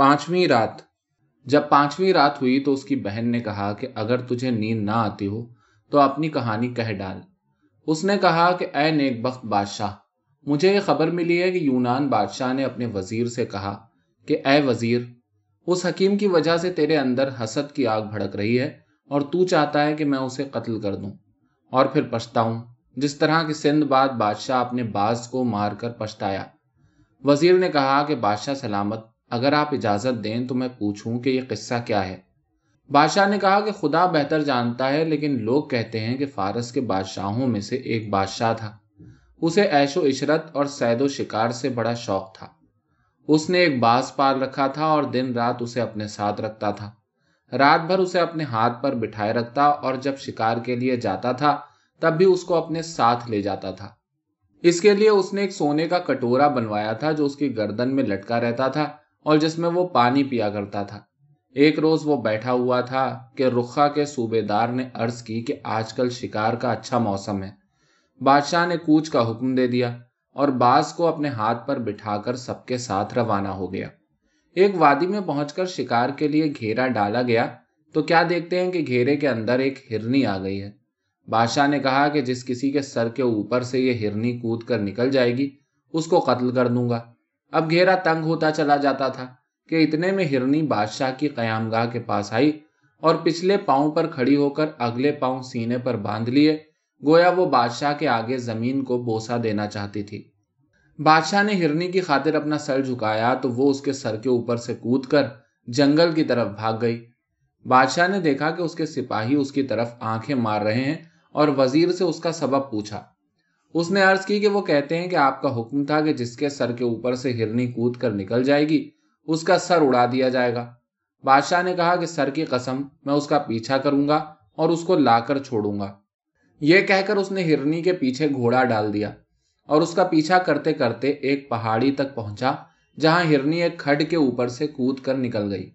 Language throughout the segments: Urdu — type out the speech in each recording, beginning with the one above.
پانچویں رات۔ جب پانچویں رات ہوئی تو اس کی بہن نے کہا کہ اگر تجھے نیند نہ آتی ہو تو اپنی کہانی کہہ ڈال۔ اس نے کہا کہ اے نیک بخت بادشاہ، مجھے یہ خبر ملی ہے کہ یونان بادشاہ نے اپنے وزیر سے کہا کہ اے وزیر، اس حکیم کی وجہ سے تیرے اندر حسد کی آگ بھڑک رہی ہے اور تو چاہتا ہے کہ میں اسے قتل کر دوں اور پھر پچھتاؤں، جس طرح کہ سندھ باد بادشاہ اپنے باز کو مار کر پچھتایا۔ وزیر نے کہا کہ بادشاہ سلامت اگر آپ اجازت دیں تو میں پوچھوں کہ یہ قصہ کیا ہے۔ بادشاہ نے کہا کہ خدا بہتر جانتا ہے، لیکن لوگ کہتے ہیں کہ فارس کے بادشاہوں میں سے ایک بادشاہ تھا۔ اسے ایش و عشرت اور سید و شکار سے بڑا شوق تھا۔ اس نے ایک باز پال رکھا تھا اور دن رات اسے اپنے ساتھ رکھتا تھا۔ رات بھر اسے اپنے ہاتھ پر بٹھائے رکھتا اور جب شکار کے لیے جاتا تھا، تب بھی اس کو اپنے ساتھ لے جاتا تھا۔ اس کے لیے اس نے ایک سونے کا کٹورا بنوایا تھا جو اس کی گردن میں لٹکا رہتا تھا۔ اور جس میں وہ پانی پیا کرتا تھا۔ ایک روز وہ بیٹھا ہوا تھا کہ رخا کے صوبے دار نے عرض کی کہ آج کل شکار کا اچھا موسم ہے۔ بادشاہ نے کوچ کا حکم دے دیا اور باز کو اپنے ہاتھ پر بٹھا کر سب کے ساتھ روانہ ہو گیا۔ ایک وادی میں پہنچ کر شکار کے لیے گھیرا ڈالا گیا تو کیا دیکھتے ہیں کہ گھیرے کے اندر ایک ہرنی آ گئی ہے۔ بادشاہ نے کہا کہ جس کسی کے سر کے اوپر سے یہ ہرنی کود کر نکل جائے گی، اس کو قتل کر دوں گا۔ اب گھیرا تنگ ہوتا چلا جاتا تھا کہ اتنے میں ہرنی بادشاہ کی قیام گاہ کے پاس آئی اور پچھلے پاؤں پر کھڑی ہو کر اگلے پاؤں سینے پر باندھ لیے۔ گویا وہ بادشاہ کے آگے زمین کو بوسا دینا چاہتی تھی۔ بادشاہ نے ہرنی کی خاطر اپنا سر جھکایا تو وہ اس کے سر کے اوپر سے کود کر جنگل کی طرف بھاگ گئی۔ بادشاہ نے دیکھا کہ اس کے سپاہی اس کی طرف آنکھیں مار رہے ہیں اور وزیر سے اس کا سبب پوچھا۔ اس نے عرض کی کہ وہ کہتے ہیں کہ آپ کا حکم تھا کہ جس کے سر کے اوپر سے ہرنی کود کر نکل جائے گی، اس کا سر اڑا دیا جائے گا۔ بادشاہ نے کہا کہ سر کی قسم، میں اس کا پیچھا کروں گا اور اس کو لا کر چھوڑوں گا۔ یہ کہہ کر اس نے ہرنی کے پیچھے گھوڑا ڈال دیا اور اس کا پیچھا کرتے کرتے ایک پہاڑی تک پہنچا، جہاں ہرنی ایک کھڈ کے اوپر سے کود کر نکل گئی۔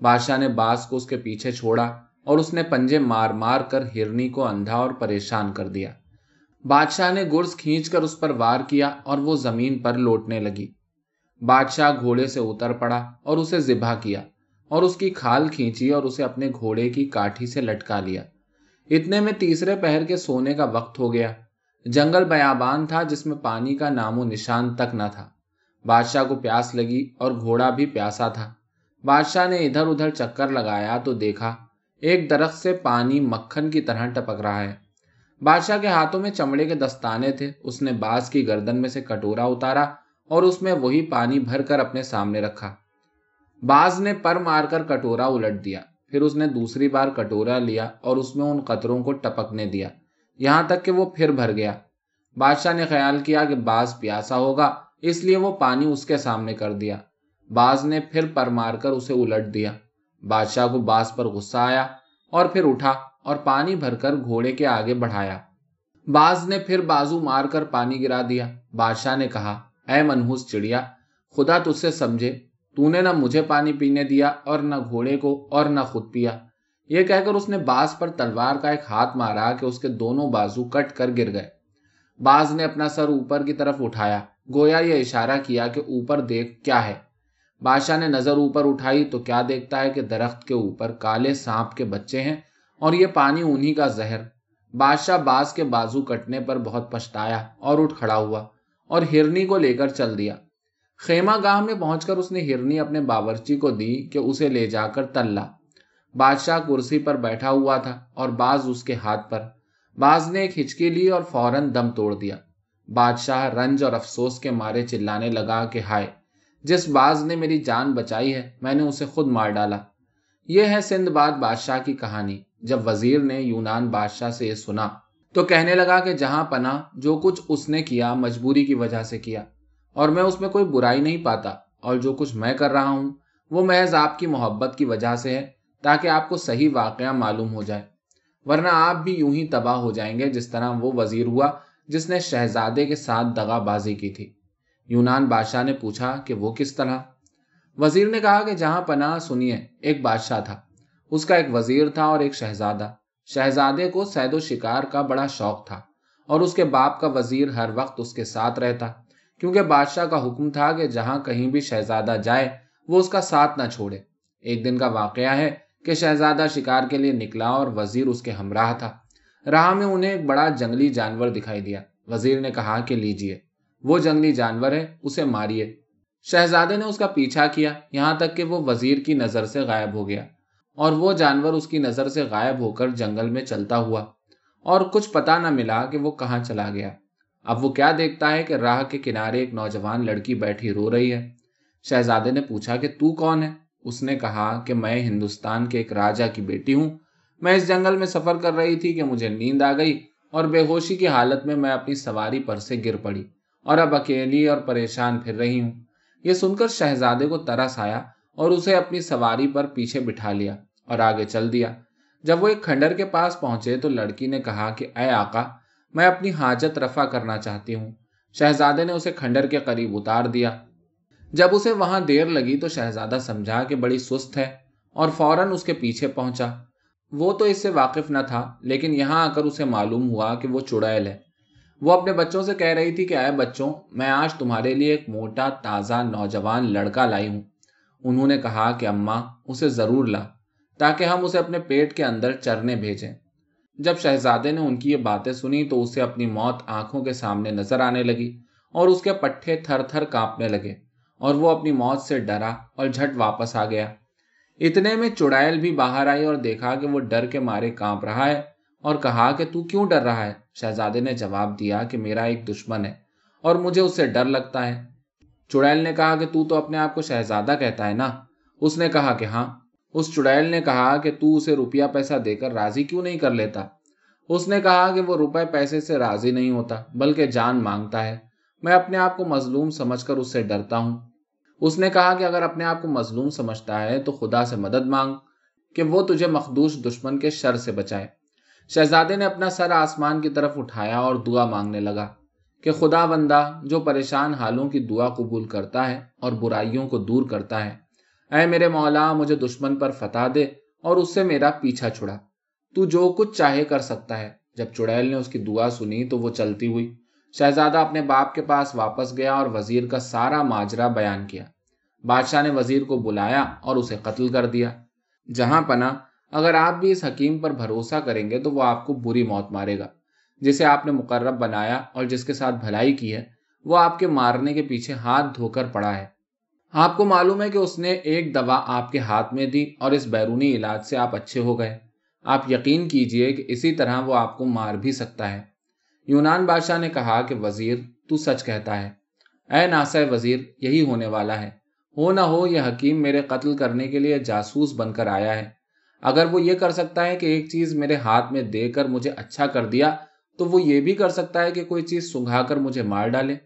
بادشاہ نے باس کو اس کے پیچھے چھوڑا اور اس نے پنجے مار مار کر ہرنی کو اندھا اور پریشان کر دیا۔ بادشاہ نے گرز کھینچ کر اس پر وار کیا اور وہ زمین پر لوٹنے لگی۔ بادشاہ گھوڑے سے اتر پڑا اور اسے ذبح کیا اور اس کی کھال کھینچی اور اسے اپنے گھوڑے کی کاٹھی سے لٹکا لیا۔ اتنے میں تیسرے پہر کے سونے کا وقت ہو گیا۔ جنگل بیابان تھا جس میں پانی کا نام و نشان تک نہ تھا۔ بادشاہ کو پیاس لگی اور گھوڑا بھی پیاسا تھا۔ بادشاہ نے ادھر ادھر چکر لگایا تو دیکھا ایک درخت سے پانی مکھن کی طرح ٹپک رہا ہے۔ بادشاہ کے ہاتھوں میں چمڑے کے دستانے تھے۔ اس نے باز کی گردن میں سے کٹورا اتارا اور اس میں وہی پانی بھر کر اپنے سامنے رکھا۔ باز نے پر مار کر کٹورا الٹ دیا۔ پھر اس نے دوسری بار کٹورا لیا اور اس میں ان قطروں کو ٹپکنے دیا۔ یہاں تک کہ وہ پھر بھر گیا۔ بادشاہ نے خیال کیا کہ باز پیاسا ہوگا، اس لیے وہ پانی اس کے سامنے کر دیا۔ باز نے پھر پر مار کر اسے الٹ دیا۔ بادشاہ کو باز پر غصہ آیا اور پھر اٹھا۔ اور پانی بھر کر گھوڑے کے آگے بڑھایا۔ باز نے پھر بازو مار کر پانی گرا دیا۔ بادشاہ نے کہا، اے منہوس چڑیا، خدا تج سے سمجھے، تو نے نہ مجھے پانی پینے دیا اور نہ گھوڑے کو اور نہ خود پیا۔ یہ کہہ کر اس نے باز پر تلوار کا ایک ہاتھ مارا کہ اس کے دونوں بازو کٹ کر گر گئے۔ باز نے اپنا سر اوپر کی طرف اٹھایا۔ گویا یہ اشارہ کیا کہ اوپر دیکھ کیا ہے۔ بادشاہ نے نظر اوپر اٹھائی تو کیا دیکھتا ہے کہ درخت کے اوپر کالے سانپ کے بچے ہیں؟ اور یہ پانی انہی کا زہر، بادشاہ باز کے بازو کٹنے پر بہت پچھتایا اور اٹھ کھڑا ہوا اور ہرنی کو لے کر چل دیا۔ خیمہ گاہ میں پہنچ کر اس نے ہرنی اپنے باورچی کو دی کہ اسے لے جا کر تلّا۔ بادشاہ کرسی پر بیٹھا ہوا تھا اور باز اس کے ہاتھ پر۔ باز نے ایک ہچکی لی اور فوراً دم توڑ دیا۔ بادشاہ رنج اور افسوس کے مارے چلانے لگا کہ ہائے، جس باز نے میری جان بچائی ہے، میں نے اسے خود مار ڈالا۔ یہ ہے سندھ باد بادشاہ کی کہانی۔ جب وزیر نے یونان بادشاہ سے یہ سنا تو کہنے لگا کہ جہاں پنا جو کچھ اس نے کیا مجبوری کی وجہ سے کیا اور میں اس میں کوئی برائی نہیں پاتا اور جو کچھ میں کر رہا ہوں وہ محض آپ کی محبت کی وجہ سے ہے تاکہ آپ کو صحیح واقعہ معلوم ہو جائے۔ ورنہ آپ بھی یوں ہی تباہ ہو جائیں گے جس طرح وہ وزیر ہوا جس نے شہزادے کے ساتھ دغا بازی کی تھی۔ یونان بادشاہ نے پوچھا کہ وہ کس طرح؟ وزیر نے کہا کہ جہاں پناہ سنیے، ایک بادشاہ تھا۔ اس کا ایک وزیر تھا اور ایک شہزادہ۔ شہزادے کو سید و شکار کا بڑا شوق تھا اور اس کے باپ کا وزیر ہر وقت اس کے ساتھ رہتا۔ کیونکہ بادشاہ کا حکم تھا کہ جہاں کہیں بھی شہزادہ جائے، وہ اس کا ساتھ نہ چھوڑے۔ ایک دن کا واقعہ ہے کہ شہزادہ شکار کے لیے نکلا اور وزیر اس کے ہمراہ تھا۔ راہ میں انہیں ایک بڑا جنگلی جانور دکھائی دیا۔ وزیر نے کہا کہ لیجیے وہ جنگلی جانور ہے، اسے ماریے۔ شہزادے نے اس کا پیچھا کیا، یہاں تک کہ وہ وزیر کی نظر سے غائب ہو گیا۔ اور وہ جانور اس کی نظر سے غائب ہو کر جنگل میں چلتا ہوا، اور کچھ پتا نہ ملا کہ وہ کہاں چلا گیا۔ اب وہ کیا دیکھتا ہے کہ راہ کے کنارے ایک نوجوان لڑکی بیٹھی رو رہی ہے۔ شہزادے نے پوچھا کہ تو کون ہے؟ اس نے کہا کہ میں ہندوستان کے ایک راجا کی بیٹی ہوں۔ میں اس جنگل میں سفر کر رہی تھی کہ مجھے نیند آ گئی اور بے ہوشی کی حالت میں میں اپنی سواری پر سے گر پڑی اور اب اکیلی اور پریشان پھر رہی ہوں۔ یہ سن کر شہزادے کو ترس آیا اور اسے اپنی سواری پر پیچھے بٹھا لیا اور آگے چل دیا۔ جب وہ ایک کھنڈر کے پاس پہنچے تو لڑکی نے کہا کہ، اے آقا، میں اپنی حاجت رفع کرنا چاہتی ہوں۔ شہزادے نے اسے کھنڈر کے قریب اتار دیا۔ جب اسے وہاں دیر لگی تو شہزادہ سمجھا کہ بڑی سست ہے اور فوراً اس کے پیچھے پہنچا۔ وہ تو اس سے واقف نہ تھا، لیکن یہاں آ کر اسے معلوم ہوا کہ وہ چڑیل ہے۔ وہ اپنے بچوں سے کہہ رہی تھی کہ، اے بچوں، میں آج تمہارے لیے ایک موٹا تازہ نوجوان لڑکا لائی ہوں۔ انہوں نے کہا کہ اماں اسے ضرور لا، تاکہ ہم اسے اپنے پیٹ کے اندر چرنے بھیجیں۔ جب شہزادے نے ان کی یہ باتیں سنی تو اسے اپنی موت آنکھوں کے سامنے نظر آنے لگی اور اس کے پٹھے تھر تھر کانپنے لگے اور وہ اپنی موت سے ڈرا اور جھٹ واپس آ گیا۔ اتنے میں چڑائل بھی باہر آئی اور دیکھا کہ وہ ڈر کے مارے کانپ رہا ہے اور کہا کہ تو کیوں ڈر رہا ہے؟ شہزادے نے جواب دیا کہ میرا ایک دشمن ہے اور مجھے اس سے ڈر لگتا ہے۔ چڑیل نے کہا کہ تو تو اپنے آپ کو شہزادہ کہتا ہے نا۔ اس نے کہا کہ ہاں۔ اس چڑیل نے کہا کہ تو اسے روپیہ پیسہ دے کر راضی کیوں نہیں کر لیتا۔ اس نے کہا کہ وہ روپے پیسے سے راضی نہیں ہوتا، بلکہ جان مانگتا ہے۔ میں اپنے آپ کو مظلوم سمجھ کر اس سے ڈرتا ہوں۔ اس نے کہا کہ اگر اپنے آپ کو مظلوم سمجھتا ہے تو خدا سے مدد مانگ کہ وہ تجھے مخدوش دشمن کے شر سے بچائے۔ شہزادے نے اپنا سر آسمان کی طرف اٹھایا اور دعا مانگنے لگا۔ کہ خدا بندہ جو پریشان حالوں کی دعا قبول کرتا ہے اور برائیوں کو دور کرتا ہے۔ اے میرے مولا، مجھے دشمن پر فتح دے اور اس سے میرا پیچھا چھڑا۔ تو جو کچھ چاہے کر سکتا ہے۔ جب چڑیل نے اس کی دعا سنی تو وہ چلتی ہوئی۔ شہزادہ اپنے باپ کے پاس واپس گیا اور وزیر کا سارا ماجرا بیان کیا۔ بادشاہ نے وزیر کو بلایا اور اسے قتل کر دیا۔ جہاں پنا اگر آپ بھی اس حکیم پر بھروسہ کریں گے تو وہ آپ کو بری موت مارے گا۔ جسے آپ نے مقرب بنایا اور جس کے ساتھ بھلائی کی ہے، وہ آپ کے مارنے کے پیچھے ہاتھ دھو کر پڑا ہے۔ آپ کو معلوم ہے کہ اس نے ایک دوا آپ کے ہاتھ میں دی اور اس بیرونی علاج سے آپ اچھے ہو گئے۔ آپ یقین کیجیے کہ اسی طرح وہ آپ کو مار بھی سکتا ہے۔ یونان بادشاہ نے کہا کہ، وزیر، تو سچ کہتا ہے۔ اے ناسا وزیر، یہی ہونے والا ہے۔ ہو نہ ہو، یہ حکیم میرے قتل کرنے کے لیے جاسوس بن کر آیا ہے۔ اگر وہ یہ کر سکتا ہے کہ ایک چیز میرے ہاتھ میں دے کر مجھے اچھا کر دیا تو وہ یہ بھی کر سکتا ہے کہ کوئی چیز سنگھا کر مجھے مار ڈالے۔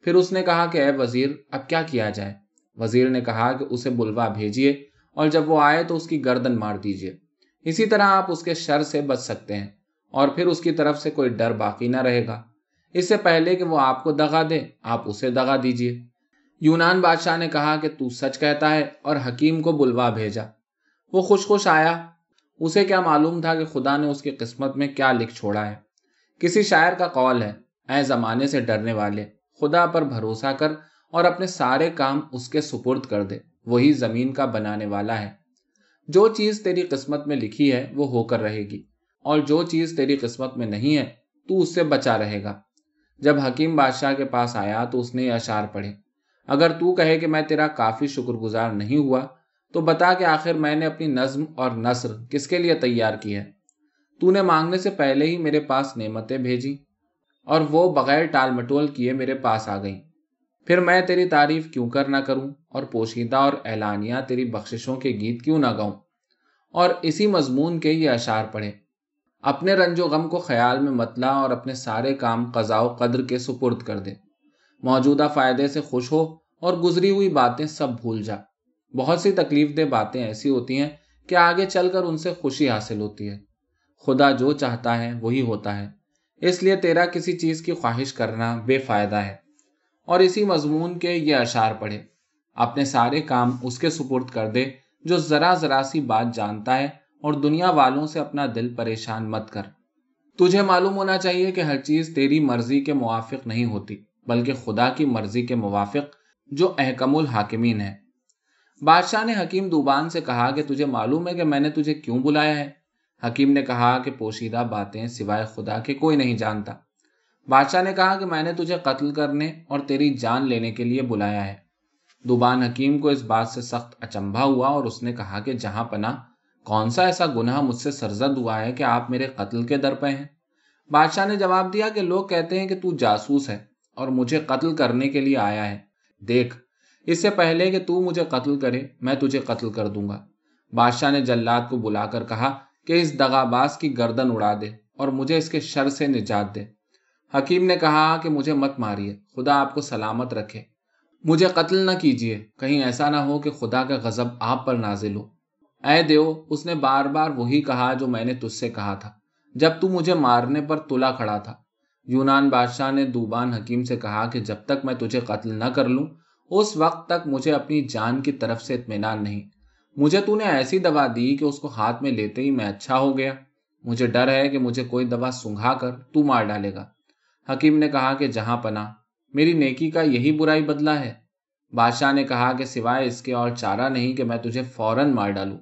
پھر اس نے کہا کہ اے وزیر، اب کیا کیا جائے؟ وزیر نے کہا کہ اسے بلوا بھیجیے اور جب وہ آئے تو اس کی گردن مار دیجیے۔ اسی طرح آپ اس کے شر سے بچ سکتے ہیں اور پھر اس کی طرف سے کوئی ڈر باقی نہ رہے گا۔ اس سے پہلے کہ وہ آپ کو دگا دے، آپ اسے دگا دیجیے۔ یونان بادشاہ نے کہا کہ تو سچ کہتا ہے اور حکیم کو بلوا بھیجا۔ وہ خوش خوش آیا۔ اسے کیا معلوم تھا کہ خدا نے اس کی قسمت میں کیا لکھ چھوڑا ہے؟ کسی شاعر کا قول ہے، اے زمانے سے ڈرنے والے، خدا پر بھروسہ کر اور اپنے سارے کام اس کے سپرد کر دے، وہی زمین کا بنانے والا ہے۔ جو چیز تیری قسمت میں لکھی ہے، وہ ہو کر رہے گی۔ اور جو چیز تیری قسمت میں نہیں ہے، تو اس سے بچا رہے گا۔ جب حکیم بادشاہ کے پاس آیا تو اس نے یہ اشار پڑھے۔ اگر تو کہے کہ میں تیرا کافی شکر گزار نہیں ہوا، تو بتا کہ آخر میں نے اپنی نظم اور نثر کس کے لیے تیار کی ہے؟ تو نے مانگنے سے پہلے ہی میرے پاس نعمتیں بھیجی اور وہ بغیر ٹال مٹول کیے میرے پاس آ گئیں۔ پھر میں تیری تعریف کیوں کر نہ کروں اور پوشیدہ اور اعلانیہ تیری بخششوں کے گیت کیوں نہ گاؤں؟ اور اسی مضمون کے یہ اشار پڑھے اپنے رنج و غم کو خیال میں متلا اور اپنے سارے کام قضاء و قدر کے سپرد کر دے۔ موجودہ فائدے سے خوش ہو اور گزری ہوئی باتیں سب بھول جا۔ بہت سی تکلیف دہ باتیں ایسی ہوتی ہیں کہ آگے چل کر ان سے خوشی حاصل ہوتی ہے۔ خدا جو چاہتا ہے وہی ہوتا ہے۔ اس لیے تیرا کسی چیز کی خواہش کرنا بے فائدہ ہے۔ اور اسی مضمون کے یہ اشار پڑھے اپنے سارے کام اس کے سپرد کر دے جو ذرا ذرا سی بات جانتا ہے اور دنیا والوں سے اپنا دل پریشان مت کر۔ تجھے معلوم ہونا چاہیے کہ ہر چیز تیری مرضی کے موافق نہیں ہوتی، بلکہ خدا کی مرضی کے موافق جو احکم الحاکمین ہے بادشاہ نے حکیم دوبان سے کہا کہ تجھے معلوم ہے کہ میں نے تجھے کیوں بلایا ہے؟ حکیم نے کہا کہ پوشیدہ باتیں سوائے خدا کے کوئی نہیں جانتا۔ بادشاہ نے کہا کہ میں نے تجھے قتل کرنے اور تیری جان لینے کے لیے بلایا ہے۔ دوبان حکیم کو اس بات سے سخت اچمبا ہوا اور اس نے کہا کہ جہاں پناہ، کون سا ایسا گناہ مجھ سے سرزد ہوا ہے کہ آپ میرے قتل کے در پہ ہیں؟ بادشاہ نے جواب دیا کہ لوگ کہتے ہیں کہ تو جاسوس ہے اور مجھے قتل کرنے کے لیے آیا ہے۔ دیکھ، اس سے پہلے کہ تو مجھے قتل کرے، میں تجھے قتل کر دوں گا۔ بادشاہ نے جلاد کو بلا کر کہا کہ اس دغاباز کی گردن اڑا دے اور مجھے اس کے شر سے نجات دے۔ حکیم نے کہا کہ مجھے مت ماریے، خدا آپ کو سلامت رکھے۔ مجھے قتل نہ کیجیے، کہیں ایسا نہ ہو کہ خدا کا غضب آپ پر نازل ہو۔ اے دیو، اس نے بار بار وہی کہا جو میں نے تجھ سے کہا تھا۔ جب تو مجھے مارنے پر تلا کھڑا تھا۔ یونان بادشاہ نے دوبان حکیم سے کہا کہ جب تک میں تجھے قتل نہ کر لوں، اس وقت تک مجھے اپنی جان کی طرف سے اطمینان نہیں۔ مجھے تو نے ایسی دوا دی کہ اس کو ہاتھ میں لیتے ہی میں اچھا ہو گیا۔ مجھے ڈر ہے کہ مجھے کوئی دوا سنگھا کر تو مار ڈالے گا۔ حکیم نے کہا کہ جہاں پنا میری نیکی کا یہی برائی بدلا ہے۔ بادشاہ نے کہا کہ سوائے اس کے اور چارہ نہیں کہ میں تجھے فوراً مار ڈالوں۔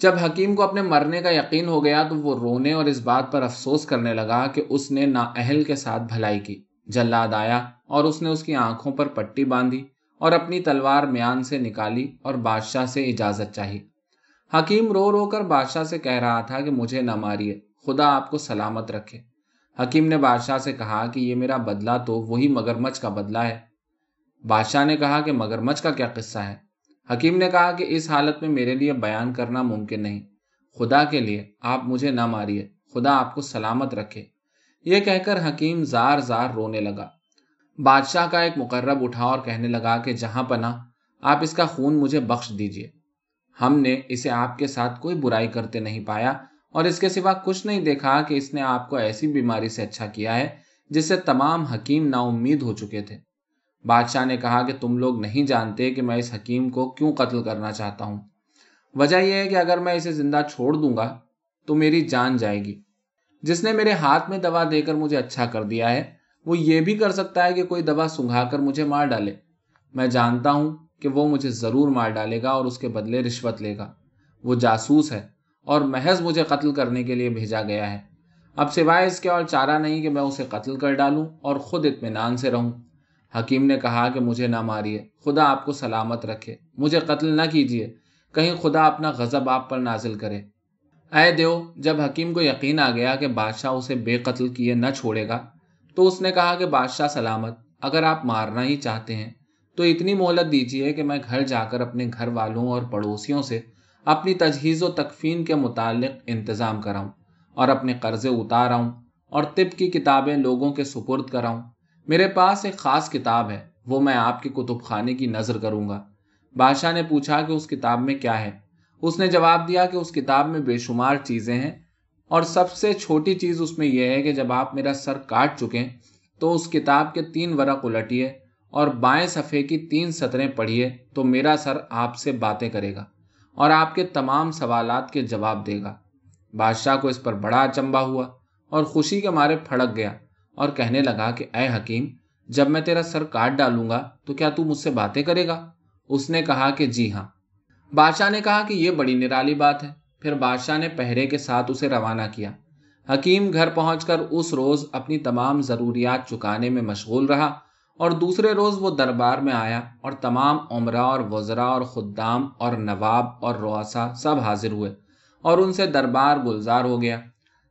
جب حکیم کو اپنے مرنے کا یقین ہو گیا تو وہ رونے اور اس بات پر افسوس کرنے لگا کہ اس نے نا اہل کے ساتھ بھلائی کی۔ جلاد آیا اور اس نے اس کی آنکھوں پر پٹی باندھی۔ اور اپنی تلوار میان سے نکالی اور بادشاہ سے اجازت چاہی۔ حکیم رو رو کر بادشاہ سے کہہ رہا تھا کہ مجھے نہ ماریے، خدا آپ کو سلامت رکھے۔ حکیم نے بادشاہ سے کہا کہ یہ میرا بدلہ تو وہی مگرمچ کا بدلہ ہے۔ بادشاہ نے کہا کہ مگرمچ کا کیا قصہ ہے؟ حکیم نے کہا کہ اس حالت میں میرے لیے بیان کرنا ممکن نہیں۔ خدا کے لیے آپ مجھے نہ ماریے، خدا آپ کو سلامت رکھے۔ یہ کہہ کر حکیم زار زار رونے لگا۔ بادشاہ کا ایک مقرب اٹھا اور کہنے لگا کہ جہاں پنا آپ اس کا خون مجھے بخش دیجیے ہم نے اسے آپ کے ساتھ کوئی برائی کرتے نہیں پایا اور اس کے سوا کچھ نہیں دیکھا کہ اس نے آپ کو ایسی بیماری سے اچھا کیا ہے جس سے تمام حکیم نا امید ہو چکے تھے۔ بادشاہ نے کہا کہ تم لوگ نہیں جانتے کہ میں اس حکیم کو کیوں قتل کرنا چاہتا ہوں۔ وجہ یہ ہے کہ اگر میں اسے زندہ چھوڑ دوں گا تو میری جان جائے گی۔ جس نے میرے ہاتھ میں دوا دے کر مجھے اچھا کر دیا ہے وہ یہ بھی کر سکتا ہے کہ کوئی دوا سنگھا کر مجھے مار ڈالے۔ میں جانتا ہوں کہ وہ مجھے ضرور مار ڈالے گا اور اس کے بدلے رشوت لے گا۔ وہ جاسوس ہے اور محض مجھے قتل کرنے کے لیے بھیجا گیا ہے۔ اب سوائے اس کے اور چارہ نہیں کہ میں اسے قتل کر ڈالوں اور خود اطمینان سے رہوں۔ حکیم نے کہا کہ مجھے نہ ماریے، خدا آپ کو سلامت رکھے۔ مجھے قتل نہ کیجیے، کہیں خدا اپنا غضب آپ پر نازل کرے۔ اے دیو، جب حکیم کو یقین آ گیا کہ بادشاہ اسے بے قتل کیے نہ چھوڑے گا تو اس نے کہا کہ بادشاہ سلامت، اگر آپ مارنا ہی چاہتے ہیں، تو اتنی مہلت دیجیے کہ میں گھر جا کر اپنے گھر والوں اور پڑوسیوں سے اپنی تجہیز و تکفین کے متعلق انتظام کراؤں اور اپنے قرضے اتار آؤں اور طب کی کتابیں لوگوں کے سپرد کراؤں۔ میرے پاس ایک خاص کتاب ہے، وہ میں آپ کے کتب خانے کی نظر کروں گا۔ بادشاہ نے پوچھا کہ اس کتاب میں کیا ہے؟ اس نے جواب دیا کہ اس کتاب میں بے شمار چیزیں ہیں اور سب سے چھوٹی چیز اس میں یہ ہے کہ جب آپ میرا سر کاٹ چکے تو اس کتاب کے تین ورق الٹیے اور بائیں صفحے کی تین سطریں پڑھیے، تو میرا سر آپ سے باتیں کرے گا اور آپ کے تمام سوالات کے جواب دے گا۔ بادشاہ کو اس پر بڑا اچمبا ہوا اور خوشی کے مارے پھڑک گیا اور کہنے لگا کہ، اے حکیم، جب میں تیرا سر کاٹ ڈالوں گا، تو کیا تو مجھ سے باتیں کرے گا؟ اس نے کہا کہ جی ہاں۔ بادشاہ نے کہا کہ، یہ بڑی نرالی بات ہے۔ پھر بادشاہ نے پہرے کے ساتھ اسے روانہ کیا۔ حکیم گھر پہنچ کر اس روز اپنی تمام ضروریات چکانے میں مشغول رہا اور دوسرے روز وہ دربار میں آیا اور تمام عمرہ اور وزرا اور خدام اور نواب اور رواسا سب حاضر ہوئے اور ان سے دربار گلزار ہو گیا۔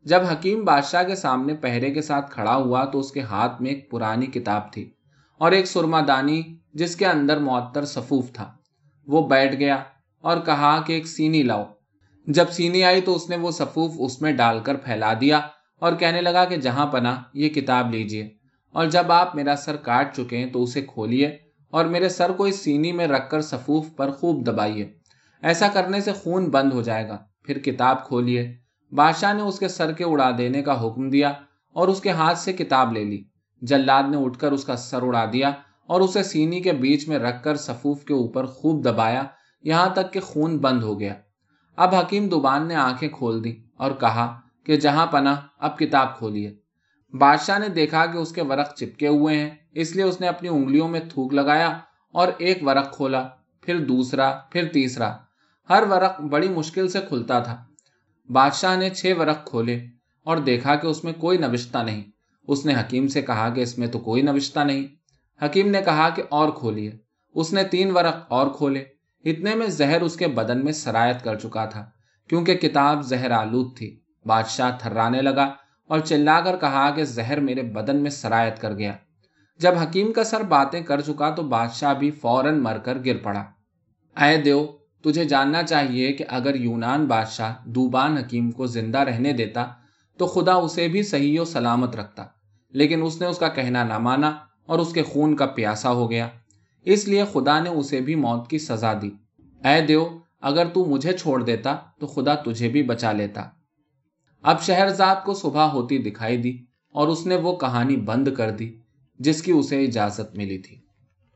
جب حکیم بادشاہ کے سامنے پہرے کے ساتھ کھڑا ہوا تو اس کے ہاتھ میں ایک پرانی کتاب تھی اور ایک سرما دانی جس کے اندر معطر سفوف تھا۔ وہ بیٹھ گیا اور کہا کہ ایک سینی لاؤ۔ جب سینی آئی تو اس نے وہ سفوف اس میں ڈال کر پھیلا دیا اور کہنے لگا کہ جہاں پنا یہ کتاب لیجیے اور جب آپ میرا سر کاٹ چکے ہیں تو اسے کھولئے اور میرے سر کو اس سینی میں رکھ کر سفوف پر خوب دبائیے۔ ایسا کرنے سے خون بند ہو جائے گا۔ پھر کتاب کھولئے۔ بادشاہ نے اس کے سر کے اڑا دینے کا حکم دیا اور اس کے ہاتھ سے کتاب لے لی۔ جلاد نے اٹھ کر اس کا سر اڑا دیا اور اسے سینی کے بیچ میں رکھ کر سفوف کے اوپر خوب دبایا۔ یہاں تک کہ خون بند ہو گیا۔ اب حکیم دوبان نے آنکھیں کھول دی اور کہا کہ جہاں پنا اب کتاب کھولیے۔ بادشاہ نے دیکھا کہ اس کے ورق چپکے ہوئے ہیں، اس لیے اس نے اپنی انگلیوں میں تھوک لگایا اور ایک ورق کھولا، پھر دوسرا، پھر تیسرا۔ ہر ورق بڑی مشکل سے کھلتا تھا۔ بادشاہ نے چھ ورق کھولے اور دیکھا کہ اس میں کوئی نوشتہ نہیں۔ اس نے حکیم سے کہا کہ اس میں تو کوئی نوشتہ نہیں۔ حکیم نے کہا کہ اور کھولیے۔ اس نے تین ورق اور کھولے۔ اتنے میں زہر اس کے بدن میں سرایت کر چکا تھا، کیونکہ کتاب زہر آلود تھی۔ بادشاہ تھرانے لگا اور چلا کر کہا کہ زہر میرے بدن میں سرایت کر گیا۔ جب حکیم کا سر باتیں کر چکا تو بادشاہ بھی فوراً مر کر گر پڑا۔ اے دیو، تجھے جاننا چاہیے کہ اگر یونان بادشاہ دوبان حکیم کو زندہ رہنے دیتا تو خدا اسے بھی صحیح و سلامت رکھتا، لیکن اس نے اس کا کہنا نہ مانا اور اس کے خون کا پیاسا ہو گیا۔ اس لیے خدا نے اسے بھی موت کی سزا دی۔ اے دیو، اگر تو مجھے چھوڑ دیتا تو خدا تجھے بھی بچا لیتا۔ اب شہرزاد کو صبح ہوتی دکھائی دی اور اس نے وہ کہانی بند کر دی جس کی اسے اجازت ملی تھی۔